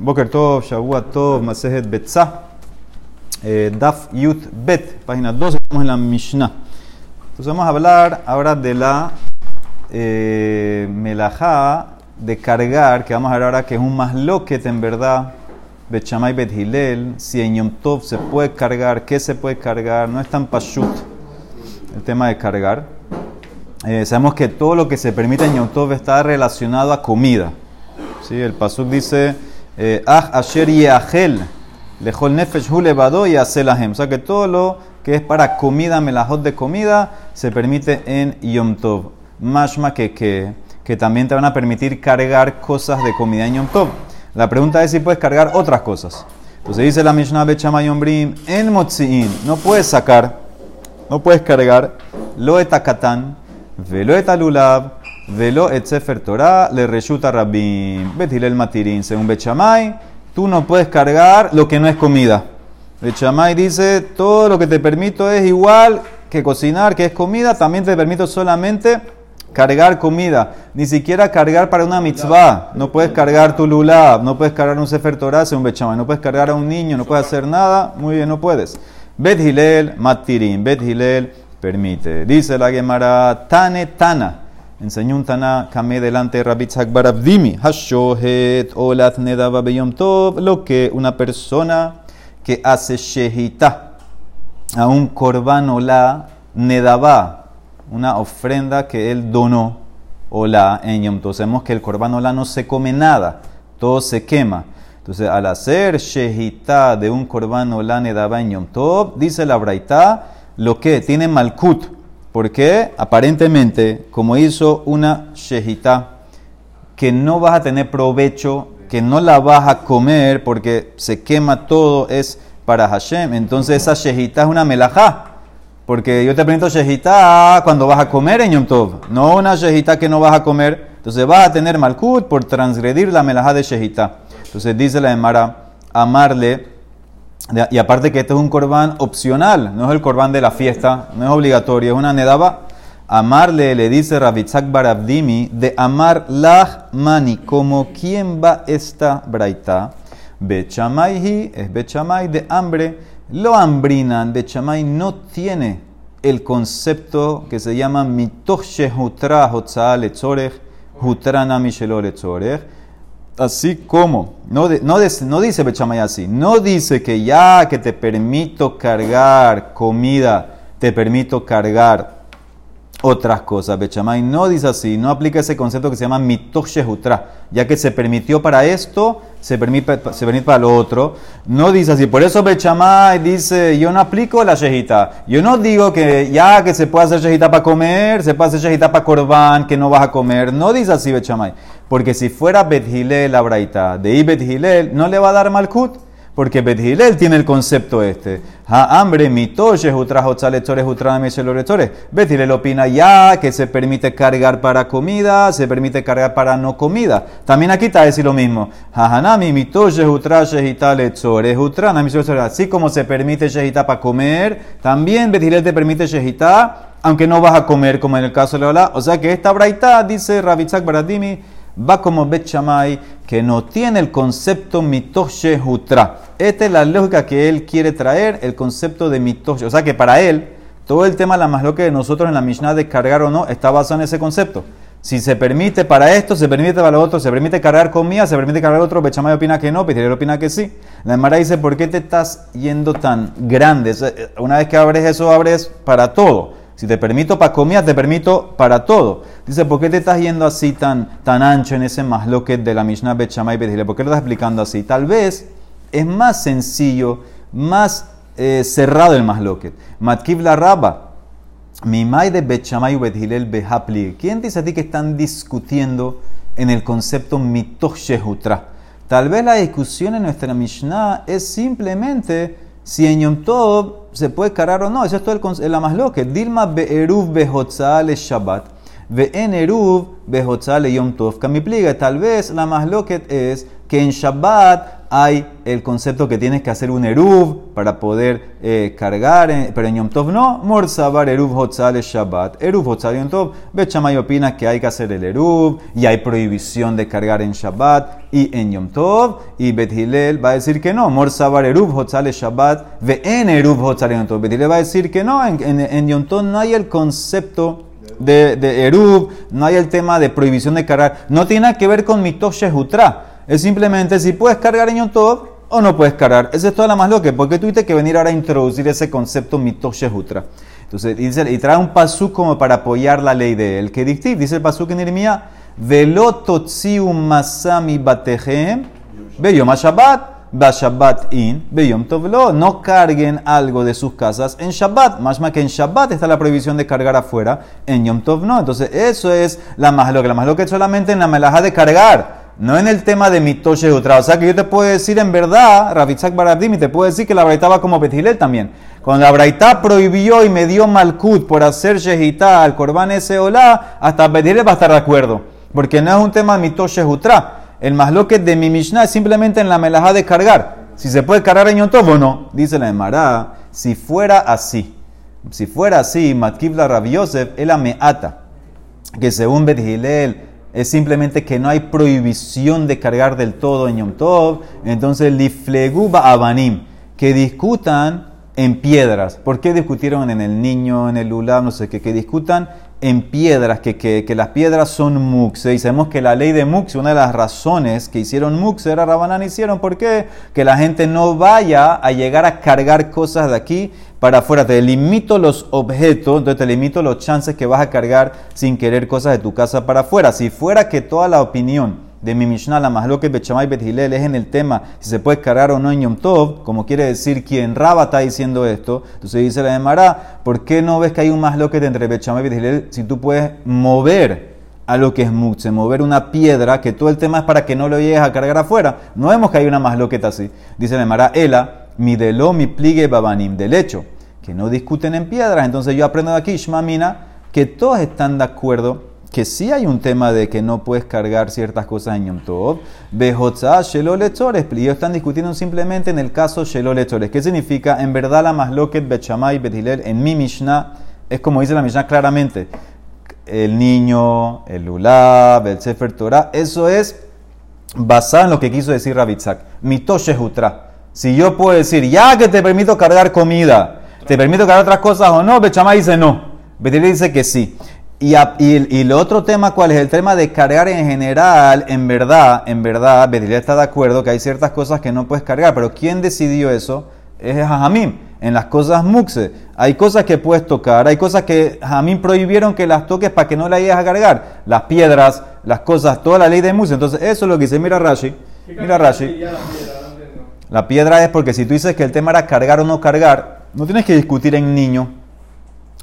Boker Tov, Shavua Tov, Masejet Betzah, eh, Daf Yut Bet, página 12, estamos en la Mishnah. Entonces vamos a hablar ahora de la eh, de cargar, que vamos a ver ahora que es un masloquet en verdad, Bechamay Bet Hilel, si en Yom Tov se puede cargar, qué se puede cargar, no es tan pashut el tema de cargar. Eh, sabemos que todo lo que se permite en Yom Tov está relacionado a comida. ¿Sí? El pasuk dice, Ah asher yahel, lejol nefesh hu levado y aselahem. O sea que todo lo que es para comida, melajot de comida, se permite en Yom Tov. Mashma que, que, que también te van a permitir cargar cosas de comida en Yom Tov. La pregunta es si puedes cargar otras cosas. Entonces dice la Mishnah Bechama Yombrim, en Motziin, no puedes sacar, no puedes cargar, lo etakatán, velo etalulab, velo etzefer Torah, le reshuta rabim, betilel matirin, según Bechamay, tú no puedes cargar lo que no es comida. Bechamay dice, todo lo que te permito es igual que cocinar, que es comida, también te permito solamente cargar comida, ni siquiera cargar para una mitzvah. No puedes cargar tu lulab, no puedes cargar un sefer Torah, un bechamay, no puedes cargar a un niño, no puedes hacer nada. Muy bien, no puedes. Bet Hilel, matirin, Bet Hilel, permite. Dice la Gemara, Tane Tana. Enseñó un Tana, Kame delante de Rabitzak Barabdimi, Hashohet, Olat Nedava Beyom Tov, lo que una persona que hace shehita a un korban ola nedaba, una ofrenda que él donó ola en Yom Tov. Sabemos que el korban ola no se come nada, todo se quema. Entonces, al hacer shehita de un korban ola nedaba en Yom Tov, dice la Braita, lo que tiene malkut. Porque aparentemente, como hizo una shehita, que no vas a tener provecho, que no la vas a comer porque se quema todo, es para Hashem. Entonces esa shehita es una melajá. Porque yo te permito shehita cuando vas a comer en Yom Tov, no una shehita que no vas a comer. Entonces vas a tener malkut por transgredir la melajá de shehita. Entonces dice la Emara, amarle, y aparte que este es un corbán opcional, no es el corbán de la fiesta, no es obligatorio, es una nedaba. Amarle, le dice Rabitzak Barabdimi, de amar lach mani, como quien va esta braita. Bechamay es Bechamay de hambre, lo hambrinan. Bechamay no tiene el concepto que se llama mitoch shehutra hotzaa letzorech, hutrana mishelo letzorech así como, no, no, no dice Bechamay así, no dice que ya que te permito cargar comida, te permito cargar otras cosas. Bechamay no dice así, no aplica ese concepto que se llama mitoch shehutra, ya que se permitió para esto, se permite, se permite para lo otro. No dice así, por eso Bechamay dice, yo no aplico la shejita. Yo no digo que ya que se puede hacer shejita para comer, se puede hacer shejita para corbán, que no vas a comer. No dice así Bechamay. Porque si fuera Bet Hilel la de I Bet Hilel, no le va a dar Malkut. Porque Bet Hilel tiene el concepto este. Ha hambre, mitoye, utra hotzalechores, utra meshelorechores. Bet Hilel opina ya que se permite cargar para comida, se permite cargar para no comida. También aquí está decir lo mismo. Ha hanami, mitoye, utra shehitalechores, utra Así como se permite shehita para comer, también Bet Hilel te permite shehita, aunque no vas a comer, como en el caso de la. O sea que esta braita, dice Rabitzak Baradimi, va como Bet que no tiene el concepto mitoshe hutra. Esta es la lógica que él quiere traer, el concepto de mitoshe. O sea que para él, todo el tema de la más lo que de nosotros en la Mishnah de cargar o no está basado en ese concepto. Si se permite para esto, se permite para lo otro, se permite cargar comida, se permite cargar otro, Bechamay opina que no, Petirel opina que sí. La Emara dice, ¿por qué te estás yendo tan grande? Una vez que abres eso, abres para todo. Si te permito para comida, te permito para todo. Dice, ¿por qué te estás yendo así tan, tan ancho en ese masloquet de la Mishnah Bet Shammai Bet ¿Por qué lo estás explicando así? Tal vez es más sencillo, más eh, cerrado el masloquet. Matkiv la raba. Mimai de Bet Shammai Behapli. ¿Quién dice a ti que están discutiendo en el concepto shehutra? Tal vez la discusión en nuestra Mishnah es simplemente si en Yom Tov se puede cargar o no. Eso es todo el, la más loca. Dilma be'eruv behotzale Shabbat. Ve'en eruv behotzale Yom Tov. Kamipliga, tal vez la loca es que en Shabbat hay el concepto que tienes que hacer un eruv para poder eh, cargar, pero en Yom Tov no. Morzabar eruv hotzal Shabbat. Eruv hotzal Yom Tov. Bechamay opina que hay que hacer el eruv y hay prohibición de cargar en Shabbat y en Yom Tov. Y Bet va a decir que no. Morzabar eruv hotzal Shabbat. Ve en eruv hotzal Yom Tov. Bet va a decir que no. En, en, Yom Tov no hay el concepto de, de Eruv, no hay el tema de prohibición de cargar. No tiene nada que ver con Mitosh Shehutra es simplemente si puedes cargar en Yom Tov o no puedes cargar. Esa es toda la más loca, porque tuviste que venir ahora a introducir ese concepto Hutra. Entonces, dice, y trae un pasú como para apoyar la ley de él. Que dice el pasú en Irmía, velototziu masami batejem, beyom Shabbat, Shabbat in, beyom tovlo. No carguen algo de sus casas en Shabbat. Más más que en Shabbat está la prohibición de cargar afuera, en Yom Tov no. Entonces, eso es la más loca. La más loca es solamente en la melaja de cargar. No en el tema de mitoshe utra. O sea que yo te puedo decir en verdad, Ravitzak Baradim, y te puedo decir que la braita va como Betilel también. Cuando la braita prohibió y me dio malkut por hacer shehita al korban ese hola, hasta Betilel va a estar de acuerdo. Porque no es un tema de mitoshe utra. El masloque de mi Mishnah es simplemente en la melajá de cargar. Si se puede cargar en Yontob o no. Dice la Emara, si fuera así, si fuera así, Matkibla Rav Yosef, él me ata. Que según Betilel, es simplemente que no hay prohibición de cargar del todo en Yom Tov. Entonces, lifleguba abanim, que discutan en piedras. ¿Por qué discutieron en el niño, en el lulab, no sé qué? Que discutan en piedras, que, que, las piedras son muxe. Y sabemos que la ley de muxe, una de las razones que hicieron muxe era Rabanán hicieron. ¿Por qué? Que la gente no vaya a llegar a cargar cosas de aquí para afuera. Te limito los objetos, entonces te limito los chances que vas a cargar sin querer cosas de tu casa para afuera. Si fuera que toda la opinión de mi Mishnah, la que Bechamay Bethilel es en el tema si se puede cargar o no en Yom Tov, como quiere decir quien Raba está diciendo esto, entonces dice la Emara, ¿por qué no ves que hay un loque entre Bechamay Bethilel si tú puedes mover a lo que es muxe, mover una piedra, que todo el tema es para que no lo llegues a cargar afuera? No vemos que hay una más loqueta así. Dice la Emara, Ela, mi delo, mi pligue babanim, del hecho que no discuten en piedras. Entonces yo aprendo de aquí, Shmamina, que todos están de acuerdo que sí hay un tema de que no puedes cargar ciertas cosas en Yom Tov. Bejotza, Shelo Lechores. Y ellos están discutiendo simplemente en el caso Shelo Lechores. ¿Qué significa? En verdad, la Masloket, Bechamay, Betilel, en mi Mishnah, es como dice la Mishnah claramente. El niño, el Lulab, el Sefer Torah, eso es basado en lo que quiso decir Rabitzak. Mitoshe Hutra. Si yo puedo decir, ya que te permito cargar comida, te permito cargar otras cosas o no, Bechamay dice no. Betilel dice que sí. Y, y, el otro tema, ¿cuál es? El tema de cargar en general, en verdad, en verdad, Betilel está de acuerdo que hay ciertas cosas que no puedes cargar, pero ¿quién decidió eso? Es Jajamim. En las cosas muxe, hay cosas que puedes tocar, hay cosas que Jajamim prohibieron que las toques para que no las llegues a cargar. Las piedras, las cosas, toda la ley de muxe. Entonces, eso es lo que dice, mira Rashi. Mira Rashi. La piedra es porque si tú dices que el tema era cargar o no cargar, no tienes que discutir en niño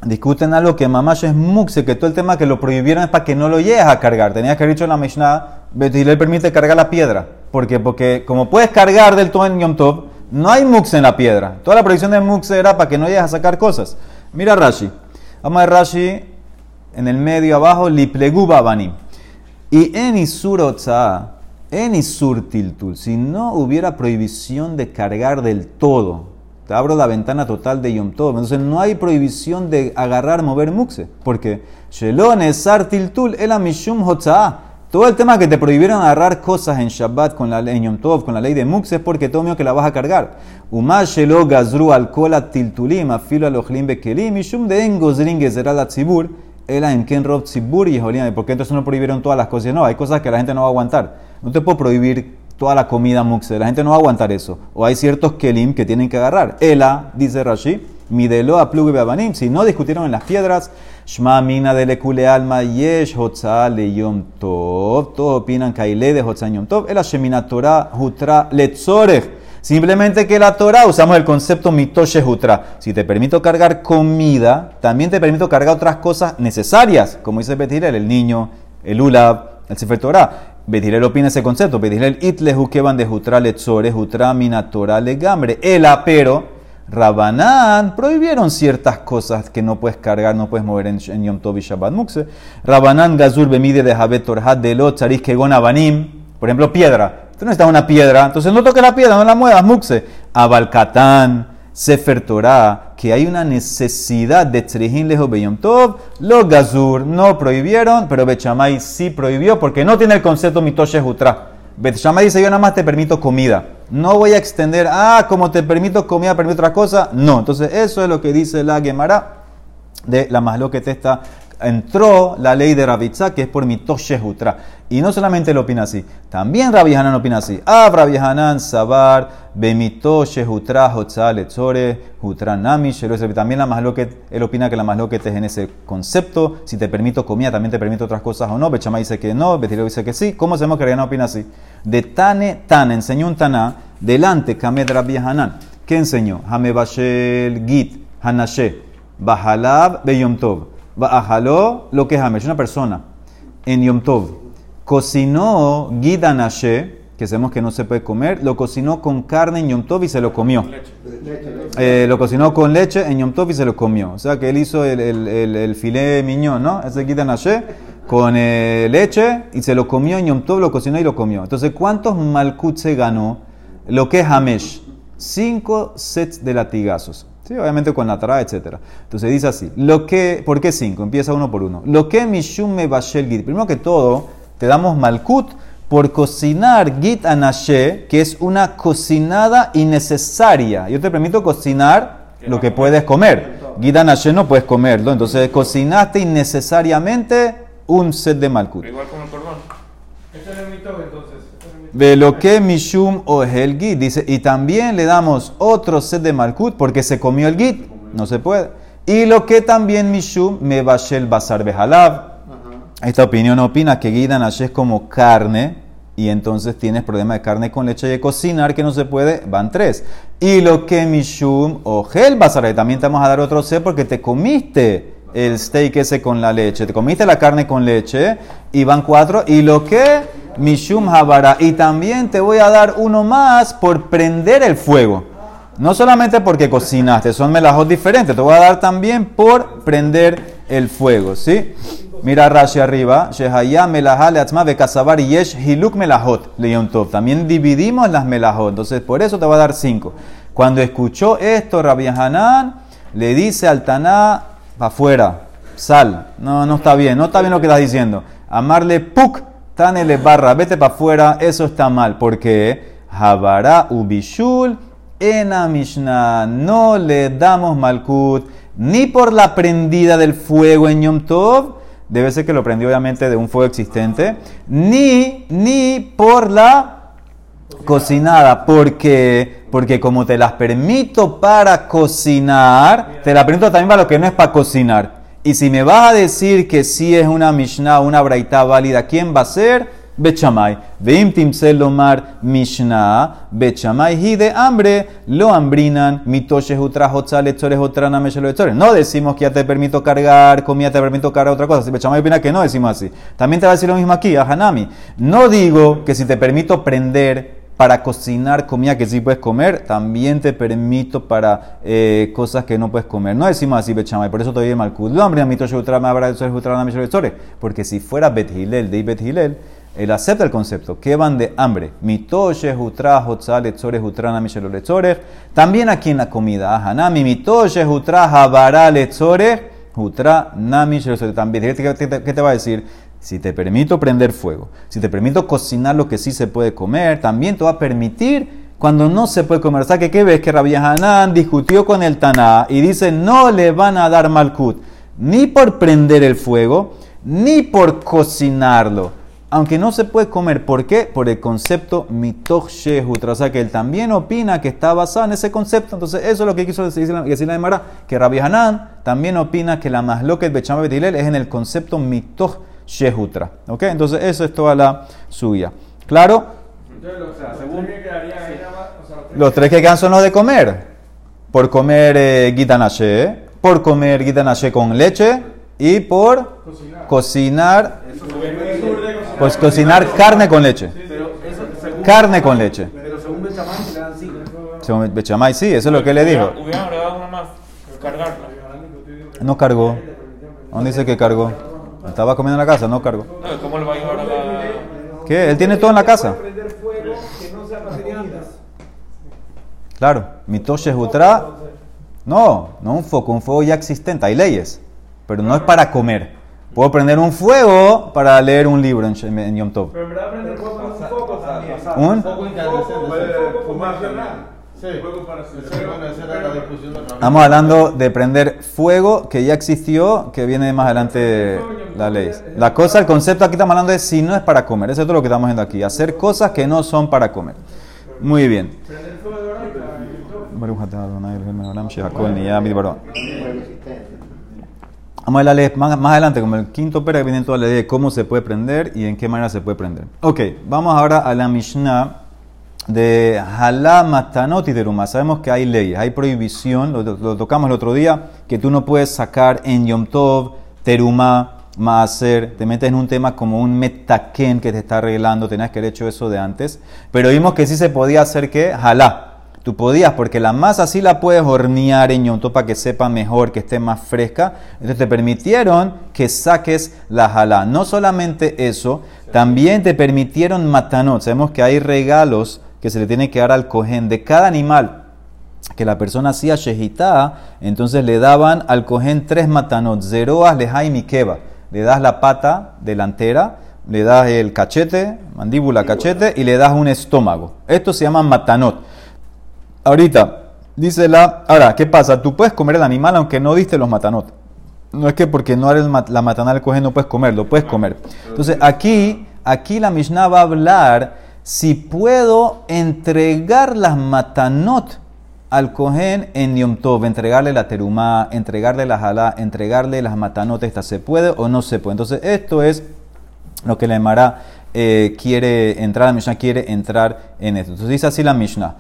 discuten algo que mamá es muxe, que todo el tema que lo prohibieron es para que no lo llegues a cargar. Tenías que haber dicho en la Mishnah, le permite cargar la piedra. ¿Por qué? Porque como puedes cargar del todo en Yom Tov, no hay muxe en la piedra. Toda la prohibición de muxe era para que no llegues a sacar cosas. Mira Rashi. Vamos a ver Rashi en el medio abajo, liplegu babani. Y en Isur en Isur tiltul, si no hubiera prohibición de cargar del todo, te abro la ventana total de Yom Tov. Entonces no hay prohibición de agarrar, mover muxe. Porque Tiltul Todo el tema que te prohibieron agarrar cosas en Shabbat con la en Yom Tov, con la ley de muxe, es porque todo mío que la vas a cargar. Uma Shelo Gazru Alkola Tiltulim, Afilo Alojlim Bekelim, Mishum de Engozrin Gezeral Tzibur, Ela en Rob Tzibur y Porque entonces no prohibieron todas las cosas. No, hay cosas que la gente no va a aguantar. No te puedo prohibir toda la comida muxe. La gente no va a aguantar eso. O hay ciertos kelim que tienen que agarrar. Ela, dice Rashi, midelo a plug bebanim. Si no discutieron en las piedras, shma mina de lekule alma yesh hotza le yom tov. Todos opinan kaile de hotza yom tov. Ela shemina torah hutra letzorech. Simplemente que la Torah usamos el concepto mitoshe hutra. Si te permito cargar comida, también te permito cargar otras cosas necesarias, como dice Betirel, el niño, el ulab, el sefer Torah. Betirel opina ese concepto. Betirel itlehu van de jutra letzore, jutra minatora legambre. Ela, pero Rabanán prohibieron ciertas cosas que no puedes cargar, no puedes mover en, Yom Tov Shabbat Mukse. Rabanán gazur bemide de Jabet Torhat de lo tzaris kegon abanim. Por ejemplo, piedra. Tú necesitas una piedra. Entonces no toques la piedra, no la muevas, muxe. Abalcatán, Sefer Torah, que hay una necesidad de Tzrihin lejos Beyom. Los Gazur no prohibieron, pero Bechamay sí prohibió porque no tiene el concepto Mitoshe Jutra. Bechamay dice: Yo nada más te permito comida. No voy a extender, ah, como te permito comida, permito otra cosa. No. Entonces, eso es lo que dice la Gemara de la Maslo que te está entró la ley de Rabitza, que es por Mitoshe Jutra. Y no solamente lo opina así, también Rabbi Hanan opina así. Ah, Rabbi Hanan, Sabar, Bemitoshe Jutra, Hotzal, Etzore, Jutra, Namish. También la Masloquet, él opina que la Masloquet es en ese concepto. Si te permito comida, también te permito otras cosas o no. Bechama dice que no, Betilio dice que sí. ¿Cómo sabemos que Rabbi Hanan opina así? De Tane, Tan, enseñó un Taná, delante, Kamed Rabbi Hanan. ¿Qué enseñó? Hamebashel Git, Hanashe, Bahalab, Beyom Tov. Ba'ajaló lo que es Hamesh, una persona en Yom Tov cocinó Gidanashe, que sabemos que no se puede comer, lo cocinó con carne en Yom Tov y se lo comió. Eh, lo cocinó con leche en Yom Tov y se lo comió. O sea que él hizo el, el, el, filé miñón, ¿no? Ese Gidanashe con eh, leche y se lo comió en Yom Tov, lo cocinó y lo comió. Entonces, ¿cuántos Malkut se ganó? Lo que es Hamesh. Cinco sets de latigazos. Sí, obviamente con la tara, etc. Entonces dice así, lo que, ¿por qué cinco? Empieza uno por uno. Lo que Mishum me bashel git. Primero que todo, te damos malkut por cocinar git anashe, que es una cocinada innecesaria. Yo te permito cocinar lo que puedes comer. Git anashe no puedes comerlo, entonces cocinaste innecesariamente un set de malkut. Igual con el cordón. Este es el mito entonces. Ve lo que Mishum o el git. Dice, y también le damos otro set de Malkut porque se comió el git. No se puede. Y lo que también Mishum me el basar behalab. Esta opinión opina que Gidan es como carne y entonces tienes problema de carne con leche y de cocinar que no se puede, van tres. Y lo que Mishum o gel basar, también te vamos a dar otro set porque te comiste el steak ese con la leche, te comiste la carne con leche y van cuatro. Y lo que Mishum Habara. Y también te voy a dar uno más por prender el fuego. No solamente porque cocinaste, son melajos diferentes. Te voy a dar también por prender el fuego. ¿sí? Mira Rashi arriba. Shehaya melajá leatzma bekasabar yesh hiluk melajot tov. También dividimos las melajot. Entonces, por eso te voy a dar cinco. Cuando escuchó esto, Rabbi Hanan le dice al Taná, para afuera, sal. No, no está bien, no está bien lo que estás diciendo. Amarle puk Tanele barra, vete para afuera, eso está mal, porque Habara ubishul Mishnah, no le damos malkut ni por la prendida del fuego en Yom Tov, debe ser que lo prendió obviamente de un fuego existente, ni, ni por la cocinada, porque, porque como te las permito para cocinar, te la permito también para lo que no es para cocinar. Y si me vas a decir que sí es una Mishnah, una Braita válida, ¿quién va a ser? Bechamay. Veim timselomar Mishnah, Bechamay. Y de hambre lo hambrinan, mitoshe utra hotzale otra No decimos que ya te permito cargar comida, te permito cargar otra cosa. Si Bechamay opina que no, decimos así. También te va a decir lo mismo aquí, a Hanami. No digo que si te permito prender para cocinar comida que sí puedes comer, también te permito para eh, cosas que no puedes comer. No decimos así, Bechamay, por eso te doy Malkud. Porque si fuera Bet Hilel, de Bet Hilel, él acepta el concepto. que van de hambre? Mitoshe, Jutra, Hotzal, Etzore, Jutrana, Mishelo, Letzore. También aquí en la comida. Hanami, Mitoshe, Jutra, Habara, Letzore, Jutra, Nami, También, ¿qué te va a decir? Si te permito prender fuego, si te permito cocinar lo que sí se puede comer, también te va a permitir cuando no se puede comer. O sea, que ¿qué ves? Que Rabbi Hanan discutió con el Taná y dice, no le van a dar malkut, ni por prender el fuego, ni por cocinarlo. Aunque no se puede comer. ¿Por qué? Por el concepto mitoch shehutra. O sea, que él también opina que está basado en ese concepto. Entonces, eso es lo que quiso decir, la Gemara, que Rabbi Hanan también opina que la masloquet bechama betilel es en el concepto mitoch Shehutra. ¿Ok? Entonces, eso es toda la suya. ¿Claro? los tres que quedan son los de comer. Por comer eh, por comer gitanashe con leche y por cocinar, pues cocinar carne con leche. carne con leche. Pero según Bechamay le dan cinco. Según Bechamay, sí, eso es lo que le dijo. No cargó. ¿Dónde dice que cargó? Estaba comiendo en la casa, no cargo. ¿Cómo le va a llevar a la.? ¿Qué? Él tiene todo en la casa. Claro, mitosh Utra. No, no un foco, un fuego ya existente. Hay leyes, pero no es para comer. Puedo prender un fuego para leer un libro en, en Yom Tov. Pero en verdad prender fuego con un foco también. ¿Un? Poco Sí, Estamos hablando de prender fuego que ya existió, que viene más adelante la ley. La cosa, el concepto aquí estamos hablando de si no es para comer. Eso es todo lo que estamos viendo aquí. Hacer cosas que no son para comer. Muy bien. Vamos a hablarles más, más adelante, como el quinto pera, que viene toda la ley de cómo se puede prender y en qué manera se puede prender. Ok, vamos ahora a la Mishnah de Halá, Matanot y Teruma. Sabemos que hay leyes, hay prohibición, lo, tocamos el otro día, que tú no puedes sacar en Yom Tov, Teruma, Maaser, te metes en un tema como un metaken que te está arreglando, tenías que haber hecho eso de antes, pero vimos que sí se podía hacer que Halá. Tú podías, porque la masa sí la puedes hornear en Yom Tov para que sepa mejor, que esté más fresca. Entonces te permitieron que saques la halá. No solamente eso, también te permitieron matanot. Sabemos que hay regalos que se le tiene que dar al cohen de cada animal que la persona hacía shejitá, entonces le daban al cohen tres matanot, zeroas, lejaim y keba. Le das la pata delantera, le das el cachete, mandíbula, cachete, y le das un estómago. Esto se llama matanot. Ahorita, dice la... Ahora, ¿qué pasa? Tú puedes comer el animal aunque no diste los matanot. No es que porque no eres la matana del cohen no puedes comerlo, puedes comer. Entonces aquí, aquí la Mishnah va a hablar si puedo entregar las matanot al cohen en Yom Tov, entregarle la terumá, entregarle la jalá, entregarle las matanot, ¿esta se puede o no se puede? Entonces esto es lo que la Emara eh, quiere entrar, la Mishnah quiere entrar en esto. Entonces dice así la Mishnah.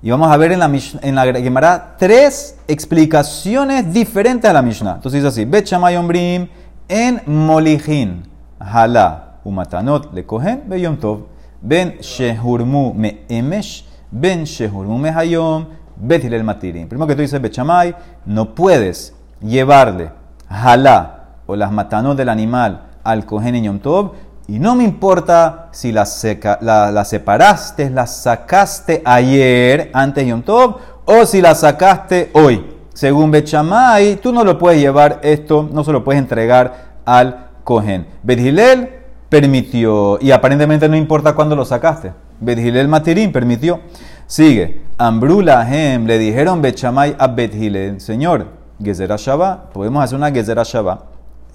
Y vamos a ver en la, Mish- en la Gemara tres explicaciones diferentes a la Mishnah. Entonces dice así: Bet Ombrim en Molijin, Hala, Umatanot le cogen, Be Yom Tov, Ben Shehurmu me Emesh, Ben Shehurmu me Hayom, Bet Hilel Matirim. Primero que tú dices Bet Shammai, no puedes llevarle Hala o las matanot del animal al cohen en Yom Tov. Y no me importa si la, seca, la, separaste, la sacaste ayer, antes Yom Tov, o si la sacaste hoy. Según Bechamay, tú no lo puedes llevar esto, no se lo puedes entregar al Cohen. Bedhilel permitió, y aparentemente no importa cuándo lo sacaste. Bedhilel Matirín permitió. Sigue. Ambrula Hem, le dijeron Bechamay a Bedhilel, Señor, Gezerah Shabbat, podemos hacer una Gezerah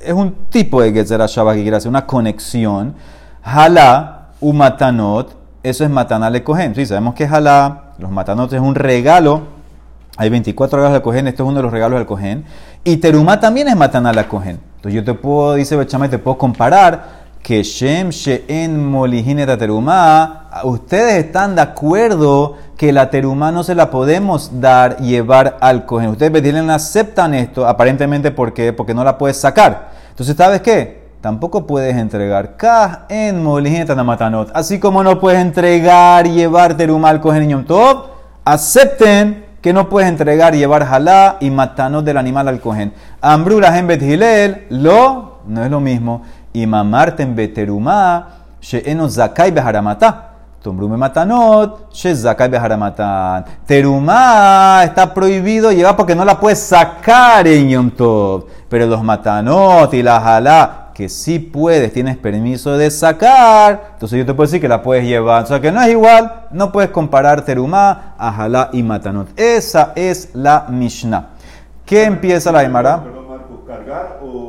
es un tipo de Gezerah Shabbat que quiere hacer una conexión. Jalá, u matanot, eso es matana le. Sí, sabemos que jalá, los matanot es un regalo. Hay 24 regalos del cogen, esto es uno de los regalos del cogen. Y terumá también es matana le cogen. Entonces yo te puedo, dice Bechame, te puedo comparar que Shem She'en terumá. Ustedes están de acuerdo que la terumá no se la podemos dar, llevar al cogen. Ustedes Betilel aceptan esto, aparentemente porque, porque no la puedes sacar. Entonces, ¿sabes qué? Tampoco puedes entregar Kah en matanot. Así como no puedes entregar llevar terumá al cogen en Yom Tov, acepten que no puedes entregar llevar jalá y matanot del animal al. Ambrula en Bet lo, no es lo mismo. Y mamarten beterumá, she'eno zakai beharamata. Tombrume matanot, she zakai beharamatan. Terumá está prohibido llevar porque no la puedes sacar en Yom Tov. Pero los matanot y la jalá, que sí puedes, tienes permiso de sacar, entonces yo te puedo decir que la puedes llevar. O sea que no es igual, no puedes comparar terumá a y matanot. Esa es la Mishnah. ¿Qué empieza la Gemara? Perdón, Marco, ¿cargar o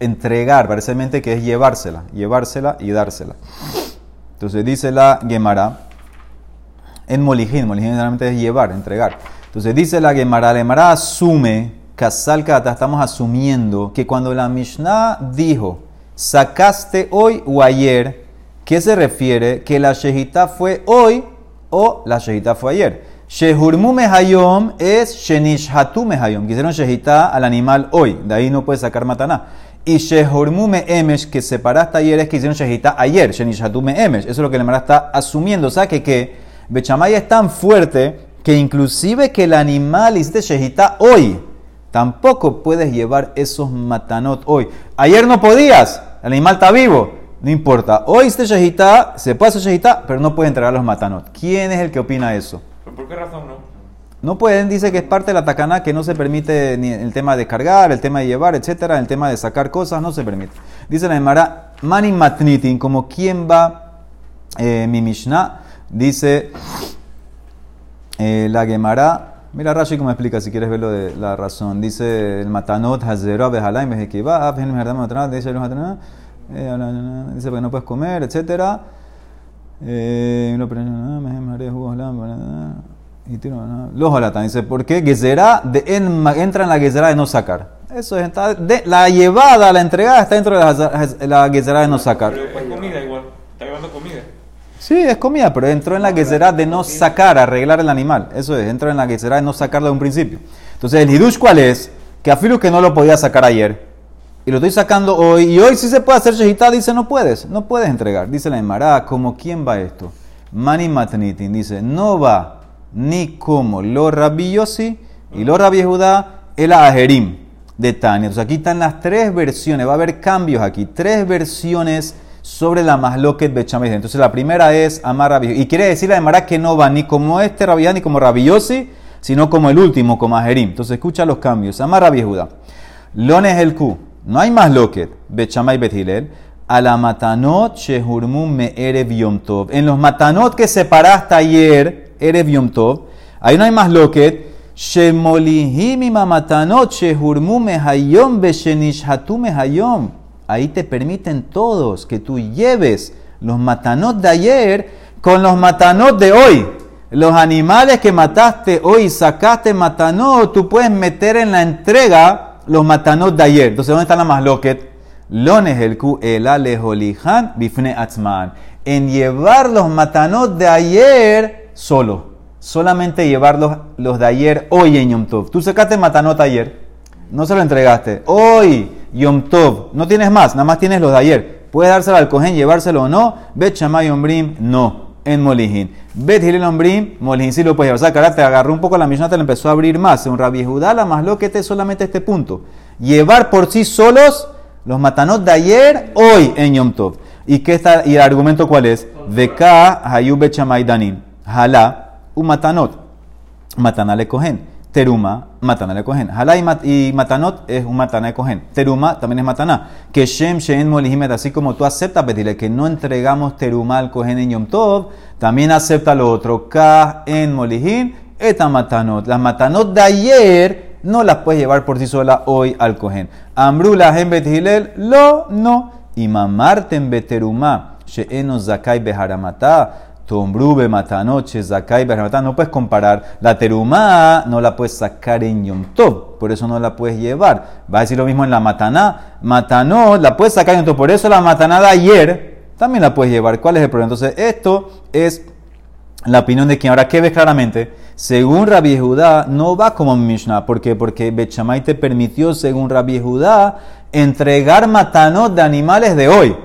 entregar, parece que es llevársela, llevársela y dársela. Entonces dice la Gemara, en Molijin, Molijin generalmente es llevar, entregar. Entonces dice la Gemara, la Gemara asume, Kasal Kata, estamos asumiendo que cuando la Mishnah dijo, sacaste hoy o ayer, ¿qué se refiere? Que la Shehita fue hoy o la Shehita fue ayer. Shehurmu mehayom es Shenishhatu mehayom. Quisieron Shehita al animal hoy, de ahí no puedes sacar mataná. Y Shehurmu meemesh, que separaste ayer, es que hicieron Shehita ayer, Shenishhatu meemesh. Eso es lo que la Mara está asumiendo. O sea que, que Bechamay es tan fuerte que inclusive que el animal hiciste Shehita hoy, tampoco puedes llevar esos matanot hoy. Ayer no podías, el animal está vivo. no importa. Hoy se shahita, se puede hacer shahita, pero no puede entregar los matanot. ¿Quién es el que opina eso? ¿Pero ¿Por qué razón no? No pueden, dice que es parte de la tacaná que no se permite ni el tema de cargar, el tema de llevar, etcétera, el tema de sacar cosas, no se permite. Dice la Gemara, mani matnitin, como quién va eh, mi Mishnah, dice eh, la Gemara, mira Rashi como explica si quieres verlo de la razón, dice el matanot hazero behalay mehekiva, abhen meherdam matanot, dice el matanot, eh, dice que no puedes comer, etcétera. Eh, Los holatan, dice, ¿por qué? Gezerá de en, entra en la gezerá de no sacar. Eso es, está de- la llevada, la entregada está dentro de la, la gezerá de no sacar. Pero es comida igual. Está llevando comida. Sí, es comida, pero entró en la gezerá de no sacar, arreglar el animal. Eso es, entró en la gezerá de no sacarlo de un principio. Entonces, el hidush, ¿cuál es? Que afilo que no lo podía sacar ayer. Y lo estoy sacando hoy. Y hoy sí se puede hacer shehitá. Dice, no puedes. No puedes entregar. Dice la Emara, ¿como quién va esto? Mani matnitin. Dice, no va ni como lo Rabbi Yossi y lo Rabbi Judá, el ajerim de Tania. Entonces aquí están las tres versiones. Va a haber cambios aquí. Tres versiones sobre la masloquet bechamel. Entonces la primera es Amar Rabbi Y quiere decir la Emara que no va ni como este Rabbi ni como Rabbi Yossi, sino como el último, como ajerim. Entonces escucha los cambios. Amar Rabbi Judá. Lones el. No hay más loquet. Bechamay Bethilel. A la matanot shehurmu me erev. En los matanot que separaste ayer, erev yom tov, no hay más loquet. Ahí te permiten todos que tú lleves los matanot de ayer con los matanot de hoy. Los animales que mataste hoy, sacaste matanot, tú puedes meter en la entrega los matanot de ayer. Entonces, ¿dónde está la masloquet? Lones el ku el aleholihan bifne atzman. En llevar los matanot de ayer solo. Solamente llevar los, los de ayer hoy en Yom Tov. Tú sacaste matanot ayer, no se lo entregaste. Hoy, Yom Tov, no tienes más, nada más tienes los de ayer. Puedes dárselo al cohen, llevárselo o no. Bet Shamay Ombrim, no. En Molihin. Bet Hilel Ombrim, Molihin sí lo puedes llevar. O sea, te agarró un poco la Mishnah, te la empezó a abrir más. Un Rabbi Judá, la más lo que te solamente este punto. Llevar por sí solos los matanot de ayer, hoy en Yom Tov. ¿Y, qué está, y el argumento cuál es? Veka Hayub Bet Shamay Hala, un matanot. Matana le cogen. Teruma, matana le cogen. Hala y, mat- y matanot es un matana de cogen. Teruma también es matana. Que Shem, Shen, Molihimet, así como tú aceptas, Betile, que no entregamos teruma al cogen en Yom Tov, también acepta lo otro. Ka en Molihim, eta matanot. Las matanot de ayer no las puedes llevar por sí sola hoy al cogen. Ambrula en Betilel, lo, no. Y mamarten beteruma, she'eno zakai beharamata. Tombrube matanoche, zakai. No puedes comparar. La terumá no la puedes sacar en Yom Tov, por eso no la puedes llevar. Va a decir lo mismo en la mataná. Matanot la puedes sacar en Yom Tov, por eso la mataná de ayer también la puedes llevar. ¿Cuál es el problema? Entonces, esto es la opinión de quien ahora que ves claramente, según Rabbi Judá, no va como Mishnah. ¿Por qué? Porque Bechamay te permitió, según Rabbi Judá, entregar matanot de animales de hoy.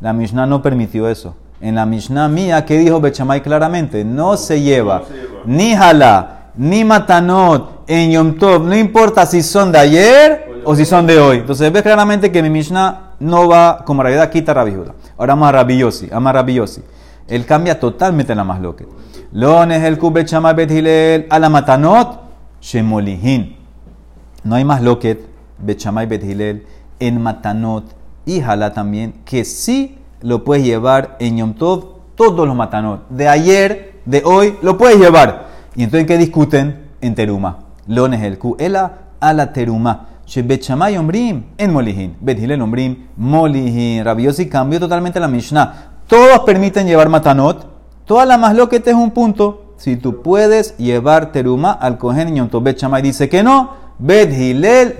La Mishnah no permitió eso. En la Mishnah mía, ¿qué dijo Bechamay claramente? No se lleva ni jalá, ni matanot en Yom Tov, no importa si son de ayer o si son de hoy. Entonces ves claramente que mi Mishnah no va como realidad, quita Rabbi Judá. Ahora vamos a Yossi. Él cambia totalmente la más loque. Lones el kube chama bet hilel a la matanot shemolihin. No hay más loquet, Bechamay Bet Hillel, en Matanot y Jalá también, que sí lo puedes llevar en Yom Tov, todos los Matanot. De ayer, de hoy, lo puedes llevar. Y entonces, ¿qué discuten? En Teruma. Lones el Ela a la Teruma. She Bechamay Ombrim en Molihin. Bet Hillel Ombrim, Molihin. Rabiosi cambió totalmente la Mishnah. Todos permiten llevar Matanot. Toda la más loquet es un punto. Si tú puedes llevar teruma al cohen en Yom Tov, Bet Shammai dice que no. Bet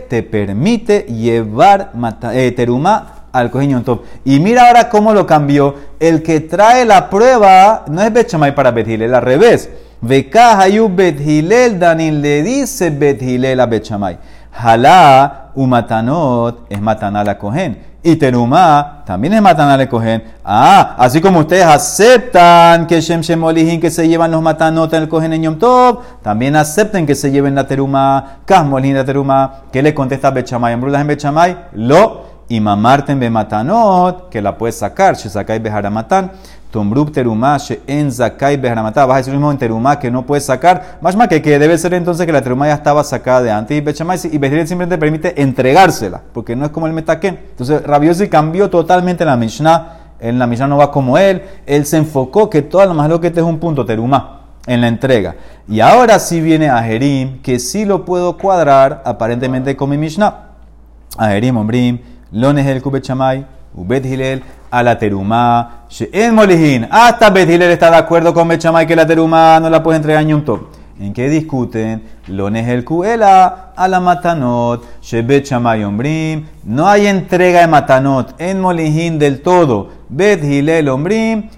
te permite llevar mata- eh, teruma al cohen en Yom Tov. Y mira ahora cómo lo cambió. El que trae la prueba no es Bet Shammai para Bet Hillel, al revés. Veka hayu Bet Hillel, Danil le dice Bet Hillel a Bet Shammai. Jalá umatanot es mataná la cohen. Y terumá también es mataná le cogen. Ah, así como ustedes aceptan que Shem Shem que se llevan los matanot en el cogen en Yom Tov, también acepten que se lleven la terumá, Kas Molihin la terumá. ¿Qué le contesta Bechamay? En Brulas en Bechamay, lo Y mamarten be matanot, que la puedes sacar, she sakai beharamatan. Tombrub terumá, en zakai beharamatá. Vas a decir mismo en terumá que no puedes sacar. Más que, que debe ser entonces que la terumá ya estaba sacada de antes. Y Bechamay y Bejilel simplemente permite entregársela, porque no es como el metaquén. Entonces Rabiosi cambió totalmente la Mishnah. En la Mishnah no va como él. Él se enfocó que toda la más lo que este es un punto terumá en la entrega. Y ahora sí viene a Jerim, que sí lo puedo cuadrar aparentemente con mi Mishnah. A Jerim, Ombrim, Lones el Kubechamay, Ubet Hilel, a la terumá, en Molihin. Hasta Bet Hilel está de acuerdo con Bechamay que la terumá no la puede entregar en un top. ¿En qué discuten? Lones el Kuela, a la Matanot, Shebet Shamay Ombrim. No hay entrega de Matanot en Molihin del todo. Bet Hilel Ombrim.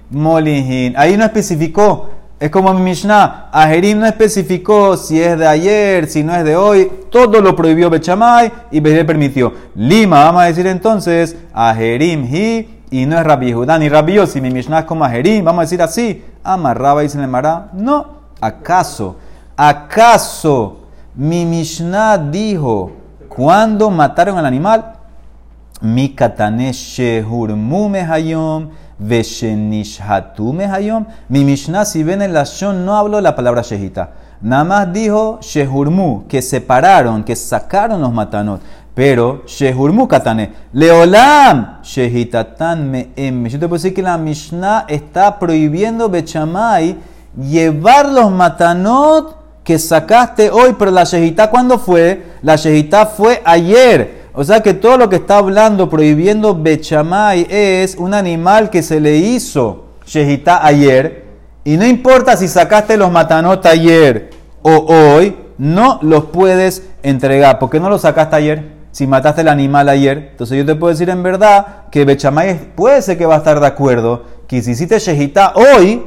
Ahí no especificó. Es como mi Mishnah, Ajerim no especificó si es de ayer, si no es de hoy, todo lo prohibió Bechamay y Bechamay permitió. Lima, vamos a decir entonces, Ajerim hi, y no es Rabbi Judá ni Rabbi si mi Mishnah es como Ajerim, vamos a decir así, Amarraba y se le mará. No, ¿acaso, acaso mi Mishnah dijo, cuando mataron al animal? Mi katane shehurmu mehayom, Veshenishhatu mehayom. Mi Mishnah, si ven el Lashon, no habló la palabra Shehita. Nada más dijo Shehurmu, que separaron, que sacaron los matanot. Pero Shehurmu katane. Leolam Shehitatan me'em. Yo te puedo decir que la Mishnah está prohibiendo Bechamay llevar los matanot que sacaste hoy, pero la Shehita, ¿cuándo fue? La Shehita fue ayer. O sea que todo lo que está hablando, prohibiendo Bechamay, es un animal que se le hizo Shehita ayer. Y no importa si sacaste los matanot ayer o hoy, no los puedes entregar. ¿Por qué no los sacaste ayer? Si mataste el animal ayer. Entonces yo te puedo decir en verdad que Bechamay puede ser que va a estar de acuerdo que si hiciste Shehita hoy,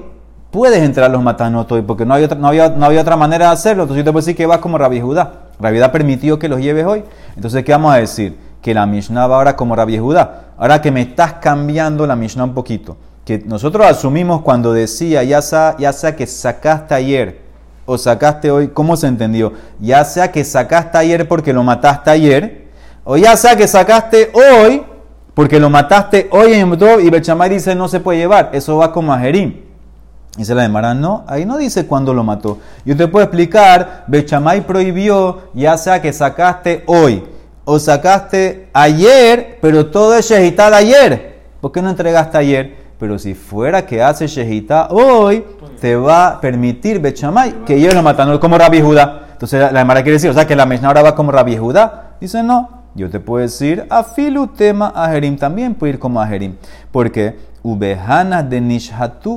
puedes entrar los matanot hoy, porque no, hay otra, no, había, no había otra manera de hacerlo. Entonces yo te puedo decir que vas como Rabbi Judá. Judá permitió que los lleves hoy. Entonces, ¿qué vamos a decir? Que la Mishnah va ahora como Rabbi Judá. Ahora que me estás cambiando la Mishnah un poquito. Que nosotros asumimos cuando decía, ya sea, ya sea que sacaste ayer o sacaste hoy, ¿cómo se entendió? Ya sea que sacaste ayer porque lo mataste ayer, o ya sea que sacaste hoy porque lo mataste hoy en Yom y Bechamay dice no se puede llevar. Eso va como a Se la demarán, no, ahí no dice cuándo lo mató. Yo te puedo explicar, Bechamay prohibió, ya sea que sacaste hoy o sacaste ayer, pero todo es Shehitá de ayer. ¿Por qué no entregaste ayer? Pero si fuera que hace hoy, te va a permitir Bechamay que ellos lo matan, como Rabbi Judá. Entonces la Demara quiere decir, o sea que la Mishnah ahora va como Rabbi Judá. Dice, no, yo te puedo decir, afilu tema ajerim, también puede ir como ajerim. ¿Por qué? Ubehanas de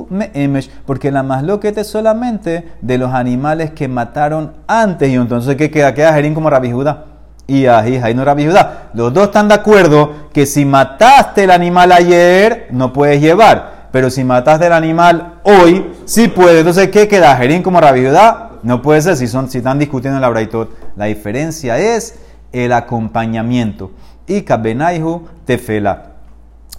me emesh, porque la masloquete es solamente de los animales que mataron antes. Y entonces, ¿qué queda? Queda Jerín como Rabbi Judá. Y ahí, no Rabbi Judá. Los dos están de acuerdo que si mataste el animal ayer, no puedes llevar. Pero si mataste el animal hoy, sí puedes. Entonces, ¿qué queda? Jerín como Rabbi Judá. No puede ser si, son, si están discutiendo en la Braitot. La diferencia es el acompañamiento. Y Kabenaihu tefela.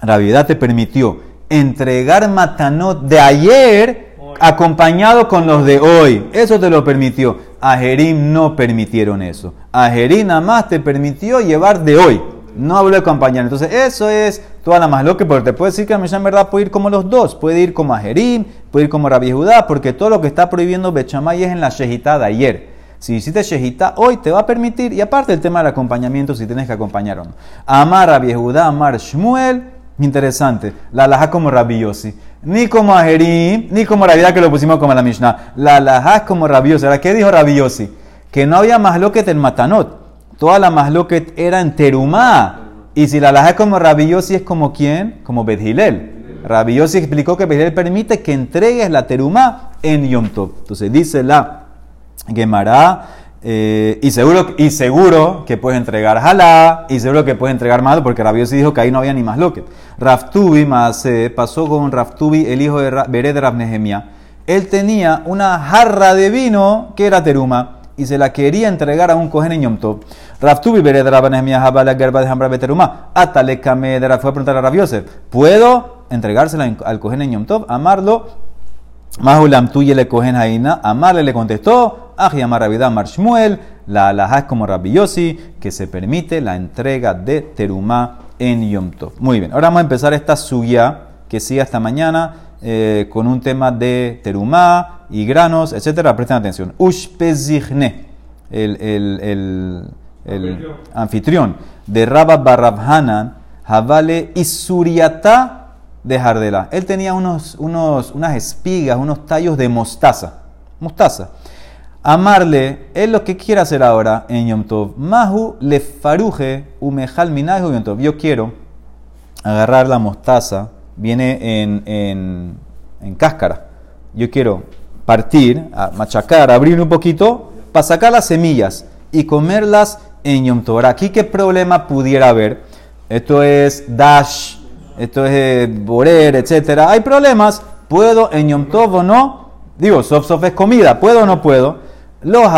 Rabiedad te permitió entregar matanot de ayer acompañado con los de hoy. Eso te lo permitió. A Jerim no permitieron eso. A Jerim nada más te permitió llevar de hoy. No habló de acompañar. Entonces, eso es toda la más loca, porque te puede decir que a Mishnah en verdad puede ir como los dos. Puede ir como a Jerim, puede ir como Rabbi Judá, porque todo lo que está prohibiendo Bechamay es en la Shehitá de ayer. Si hiciste Shehitá hoy, te va a permitir. Y aparte el tema del acompañamiento, si tienes que acompañar o no. Amar Rabbi Judá, Amar Shmuel, Interesante. La alhaja como rabiosi. Ni como Ajerim, ni como Rabida que lo pusimos como la Mishnah. La alhaja es como rabiosi. Ahora, ¿qué dijo rabiosi? Que no había masloquet en Matanot. Toda la masloquet era en Terumá. Y si la alhaja es como rabiosi, ¿es como quién? Como Bedhilel. Rabiosi explicó que Bedhilel permite que entregues la Terumá en Yom Tov. Entonces dice la Gemara eh, y, seguro, y seguro que puedes entregar jalá, y seguro que puedes entregar malo, porque Rabiosi dijo que ahí no había ni más loque. Raftubi más pasó con Raftubi, el hijo de Bered de Él tenía una jarra de vino que era teruma y se la quería entregar a un cohen en Yom Tov. Raftubi Bered Rabnehemia Jabala Gerba de Hambra Beteruma. Atale fue a preguntar a Rabiosef: ¿Puedo entregársela al cohen en Yom? Amarlo. Mahulam tuye le cogen haina. Amarle le contestó. Ajiyamar Rabidá Marshmuel, la alhaja es como Rabbi Yossi, que se permite la entrega de terumá en Yom Tov. Muy bien, ahora vamos a empezar esta suya que sigue hasta mañana eh, con un tema de terumá y granos, etcétera. Presten atención. Ushpezichne, el, el, el, el anfitrión de Rabba Barrabhanan, Havale Isuriata de Jardela. Él tenía unos, unos, unas espigas, unos tallos de mostaza. Mostaza. Amarle, él lo que quiere hacer ahora en Yom Tov. Mahu le faruje umejal. Yo quiero agarrar la mostaza, viene en, en, en cáscara. Yo quiero partir, machacar, abrir un poquito, para sacar las semillas y comerlas en Yom Tov. Aquí qué problema pudiera haber. Esto es dash, esto es eh, borer, etcétera. Hay problemas. ¿Puedo en Yom Tov o no? Digo, sof sof es comida. ¿Puedo o no puedo? Los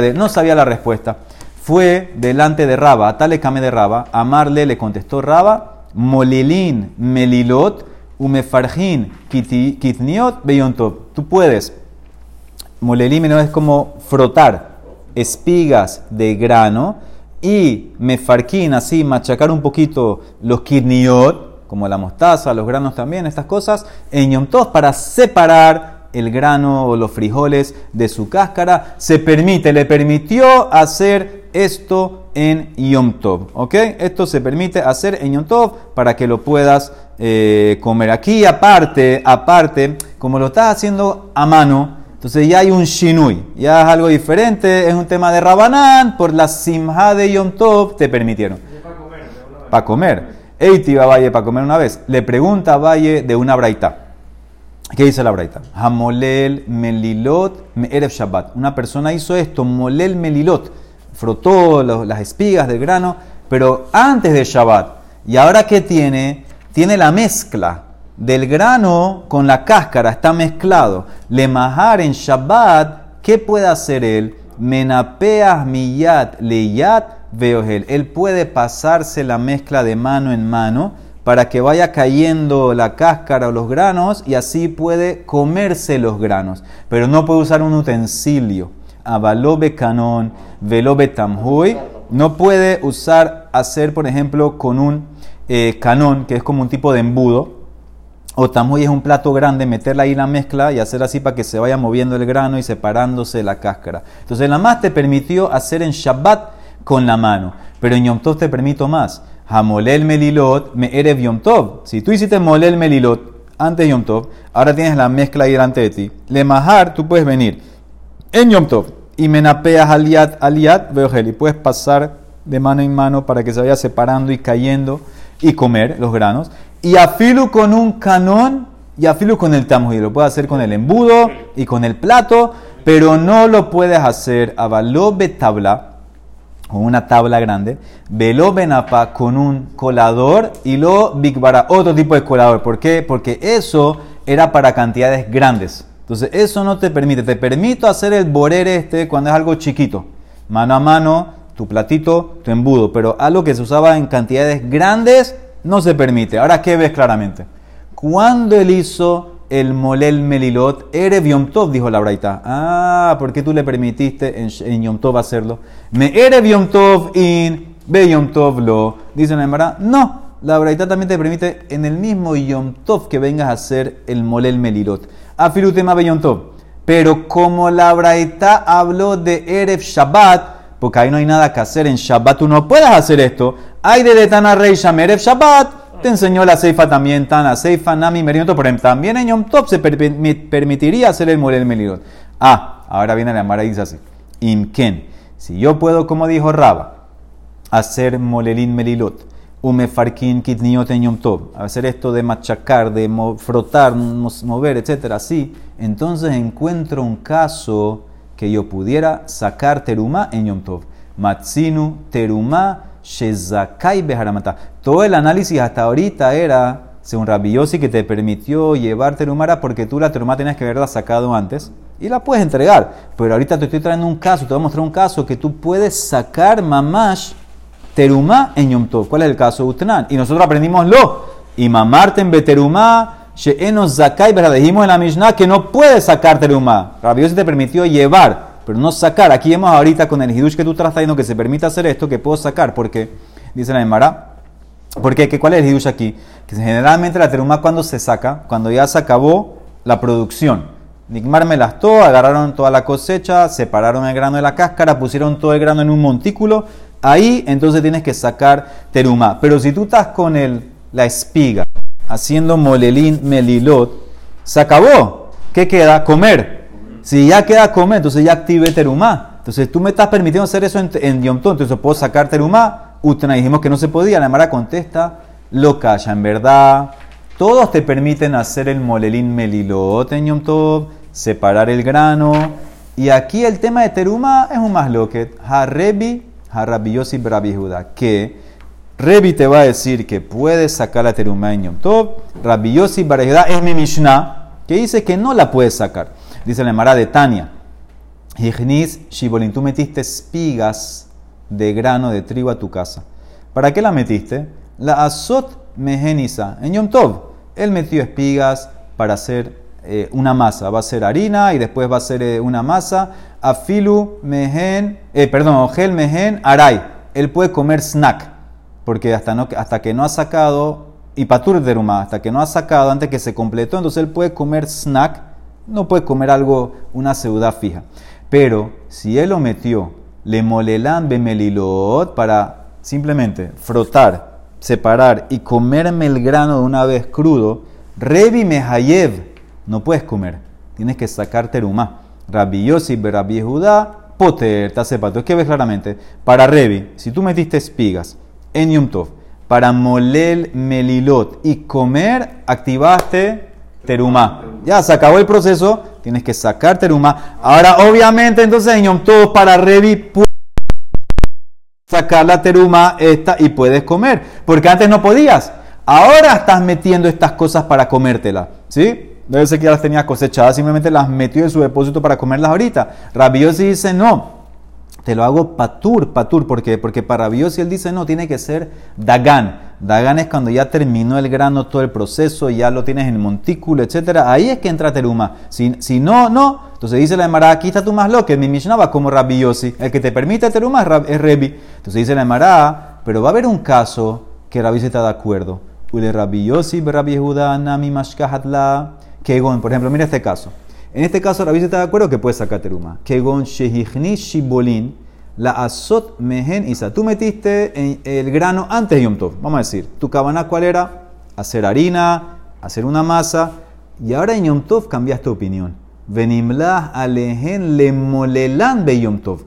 de no sabía la respuesta. Fue delante de Raba, Atale Kame de Raba. Amarle le contestó Raba, Molilin, Melilot, Umefarjin, Kitniot, Beyontov. Tú puedes. Molelín es como frotar espigas de grano y mefarquín, así machacar un poquito los kitniot, como la mostaza, los granos también, estas cosas, en para separar el grano o los frijoles de su cáscara. Se permite, le permitió hacer esto en Yom Tov. ¿Ok? Esto se permite hacer en Yom Tov para que lo puedas eh, comer. Aquí aparte, aparte, como lo estás haciendo a mano, entonces ya hay un shinui, ya es algo diferente, es un tema de Rabanán, por la simha de Yom Tov te permitieron. Para comer. Eiti va Valle para comer una vez. Le pregunta a Valle de una braita. ¿Qué dice la braita? Hamolel melilot erev Shabbat. Una persona hizo esto, molel melilot, frotó las espigas del grano, pero antes de Shabbat. ¿Y ahora qué tiene? Tiene la mezcla del grano con la cáscara, está mezclado. Le majar en Shabbat, ¿qué puede hacer él? Menapeas miyat leyat veohel. Él puede pasarse la mezcla de mano en mano para que vaya cayendo la cáscara o los granos y así puede comerse los granos. Pero no puede usar un utensilio. Avalobe canon, velobe tamhui. No puede usar, hacer, por ejemplo, con un eh, canón, que es como un tipo de embudo. O tamhui es un plato grande, meterla ahí la mezcla y hacer así para que se vaya moviendo el grano y separándose la cáscara. Entonces la más te permitió hacer en Shabbat con la mano, pero en Yom Tov te permito más. Hamolel melilot me erev Yom Tov. Si tú hiciste molel melilot antes de Yom Tov, ahora tienes la mezcla ahí delante de ti. Le majar, tú puedes venir en Yom Tov y menapeas aliat aliat veogel y puedes pasar de mano en mano para que se vaya separando y cayendo y comer los granos. Y afilu con un canón y afilu con el tamuji. Lo puedes hacer con el embudo y con el plato, pero no lo puedes hacer a balobe tabla con una tabla grande, velo benapa con un colador y lo bigbara, otro tipo de colador. ¿Por qué? Porque eso era para cantidades grandes. Entonces eso no te permite, te permito hacer el borer este cuando es algo chiquito, mano a mano, tu platito, tu embudo, pero algo que se usaba en cantidades grandes no se permite. Ahora, ¿qué ves claramente? Cuando él hizo el molel melilot, ere Yom Tov, dijo la Braita. Ah, ¿por qué tú le permitiste en, en Yom Tov hacerlo? Me ere Yom Tov in, be Yom Tov lo. Dice la Emara, no, la Braita también te permite en el mismo Yom Tov que vengas a hacer el molel melilot. Afirutema be Yom Tov. Pero como la Braita habló de Erev Shabbat, porque ahí no hay nada que hacer en Shabbat, tú no puedes hacer esto. Hay de Detana Rey Erev Shabbat, te enseñó la Seifa también, Tana, Seifa, Nami, Merinoto, pero también en Yom Tov se permitiría hacer el Molel Melilot. Ah, ahora viene la Mara y dice así. Imken, si yo puedo, como dijo Raba, hacer Molelin Melilot, Umefarkin Kitniot en Yom Tov, hacer esto de machacar, de frotar, mover, etcétera, así, entonces encuentro un caso que yo pudiera sacar teruma en Yom Tov. Matsinu teruma Shezakai Beharamata. Todo el análisis hasta ahorita era, según Rabbi Yossi, que te permitió llevar terumara porque tú la teruma tenías que haberla sacado antes y la puedes entregar. Pero ahorita te estoy trayendo un caso, te voy a mostrar un caso que tú puedes sacar mamash teruma en Yom Tov. ¿Cuál es el caso de Y nosotros aprendimos lo. Y mamarten beterumá. She'enos zakai, dijimos en la Mishnah que no puedes sacar teruma. Rabbi Yossi te permitió llevar pero no sacar. Aquí vemos ahorita con el hidush que tú estás trayendo que se permite hacer esto, que puedo sacar, porque dice la Emara, ¿Por qué? ¿Qué- ¿Cuál es el hidush aquí? Que generalmente la teruma cuando se saca, cuando ya se acabó la producción. Nigmar me las todo, agarraron toda la cosecha, separaron el grano de la cáscara, pusieron todo el grano en un montículo. Ahí entonces tienes que sacar teruma. Pero si tú estás con el, la espiga haciendo molelín melilot, se acabó. ¿Qué queda? Comer. Si ya queda comer, entonces ya active terumá. Entonces tú me estás permitiendo hacer eso en, en Yom Tov, entonces puedo sacar terumá. Utna dijimos que no se podía. La Mara contesta, lo calla. En verdad, todos te permiten hacer el molelín melilot en Yom Tov, separar el grano. Y aquí el tema de terumá es un más loquet. Harrebi, Harrabi Yossi Brabi Judá. Que Rebi te va a decir que puedes sacar la terumá en Yom Tov. Rabbi Yossi es mi Mishnah, que dice que no la puedes sacar. Dice la Mara de Tania. Hignis Shibolin, tú metiste espigas de grano de trigo a tu casa. ¿Para qué la metiste? La azot meheniza. En Yom Tov, él metió espigas para hacer eh, una masa. Va a ser harina y después va a ser eh, una masa. Afilu mehen, eh, perdón, ogel mehen aray. Él puede comer snack, porque hasta, no, hasta que no ha sacado, y patur deruma, hasta que no ha sacado, antes que se completó, entonces él puede comer snack, no puede comer algo, una ciudad fija. Pero si él lo metió, le molelan bemelilot para simplemente frotar, separar y comerme el grano de una vez crudo, Revi Mehayev, no puedes comer, tienes que sacar terumá. Rabbi Yossi, Rabbi Judá, Poter, Tasepato. Es que ves claramente, para Revi, si tú metiste espigas en Yom Tov, para moler melilot y comer, activaste terumá. Ya se acabó el proceso, tienes que sacar terumá. Ahora, obviamente, entonces en Yom para Revi, puedes sacar la teruma esta y puedes comer. Porque antes no podías. Ahora estás metiendo estas cosas para comértela. ¿Sí? Debe ser que ya las tenías cosechadas, simplemente las metió en su depósito para comerlas ahorita. Rabiosi dice no. Te lo hago patur, patur. Porque para Rabiosi él dice no, tiene que ser dagan. Dagan es cuando ya terminó el grano, todo el proceso, ya lo tienes en el montículo, etcétera. Ahí es que entra teruma. Si, si no, no. Entonces dice la Emara, aquí está tú más loco, mi Mishnah como Rabiosi. El que te permite teruma es, Rebi. Entonces dice la Emara, pero va a haber un caso que Rabiosi está de acuerdo. Ule Rabbi Judá, Nami Mashkahatla. Kegon, por ejemplo, mira este caso. En este caso, Rabbi está de acuerdo que puede sacar teruma. Kegon Shehichni Shibolin, la Azot Mehen Isa. Tú metiste el grano antes de Yom Tov. Vamos a decir, tu cabana cuál era? Hacer harina, hacer una masa. Y ahora en Yom Tov cambiaste opinión. Venimlah alehen le molelan be Yom Tov.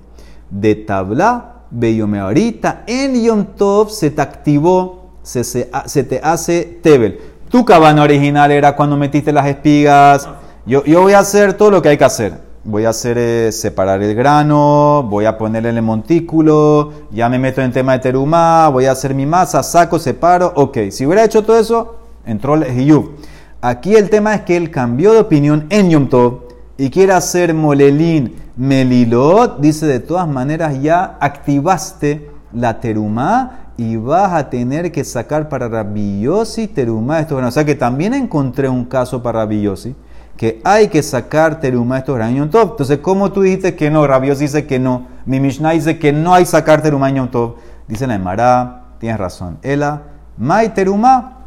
De tabla be Yom Ahorita en Yom Tov se te activó, se, se, te hace tebel. Tu cabana original era cuando metiste las espigas. Yo voy a hacer todo lo que hay que hacer. Voy a hacer eh, separar el grano, voy a ponerle el montículo, ya me meto en tema de terumá, voy a hacer mi masa, saco, separo. Ok, si hubiera hecho todo eso, entró el hiyub. Aquí el tema es que él cambió de opinión en Yom Tov y quiere hacer molelín melilot. Dice de todas maneras ya activaste la terumá y vas a tener que sacar para Rabiosi terumá estos granos. O sea que también encontré un caso para Rabiosi que hay que sacar terumá estos granos Yom. Entonces, ¿cómo tú dijiste que no? Rabiosi dice que no. Mi Mishnah dice que no hay sacar terumá en Yom Tov. Dice la Emara, tienes razón. Ela, mai terumá,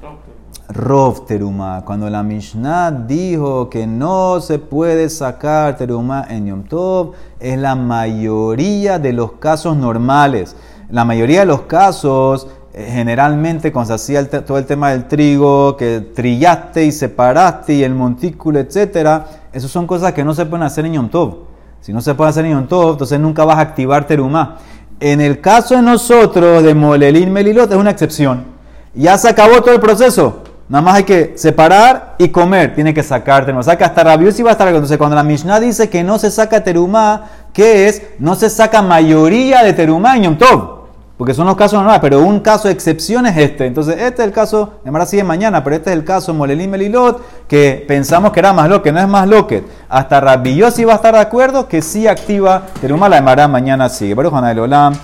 Rov terumá. Cuando la Mishnah dijo que no se puede sacar terumá en Yom Tov, es la mayoría de los casos normales. La mayoría de los casos, generalmente cuando se hacía todo el tema del trigo, que trillaste y separaste y el montículo, etcétera, esas son cosas que no se pueden hacer en Yom Tov. Si no se puede hacer en Yom Tov, entonces nunca vas a activar terumá. En el caso de nosotros, de Molelín Melilot, es una excepción. Ya se acabó todo el proceso. Nada más hay que separar y comer. Tiene que sacar terumá. Que hasta Rabiusi va a estar. Entonces, cuando la Mishnah dice que no se saca terumá, ¿qué es? No se saca mayoría de terumá en Yom Tov. Porque son los casos normales, pero un caso de excepción es este. Entonces, este es el caso, además sigue mañana, pero este es el caso Molelín Melilot, que pensamos que era más lo que no es más lo que. Hasta Rabbi va a estar de acuerdo que sí activa Terumá, la Emara mañana sigue. Hanay Olam.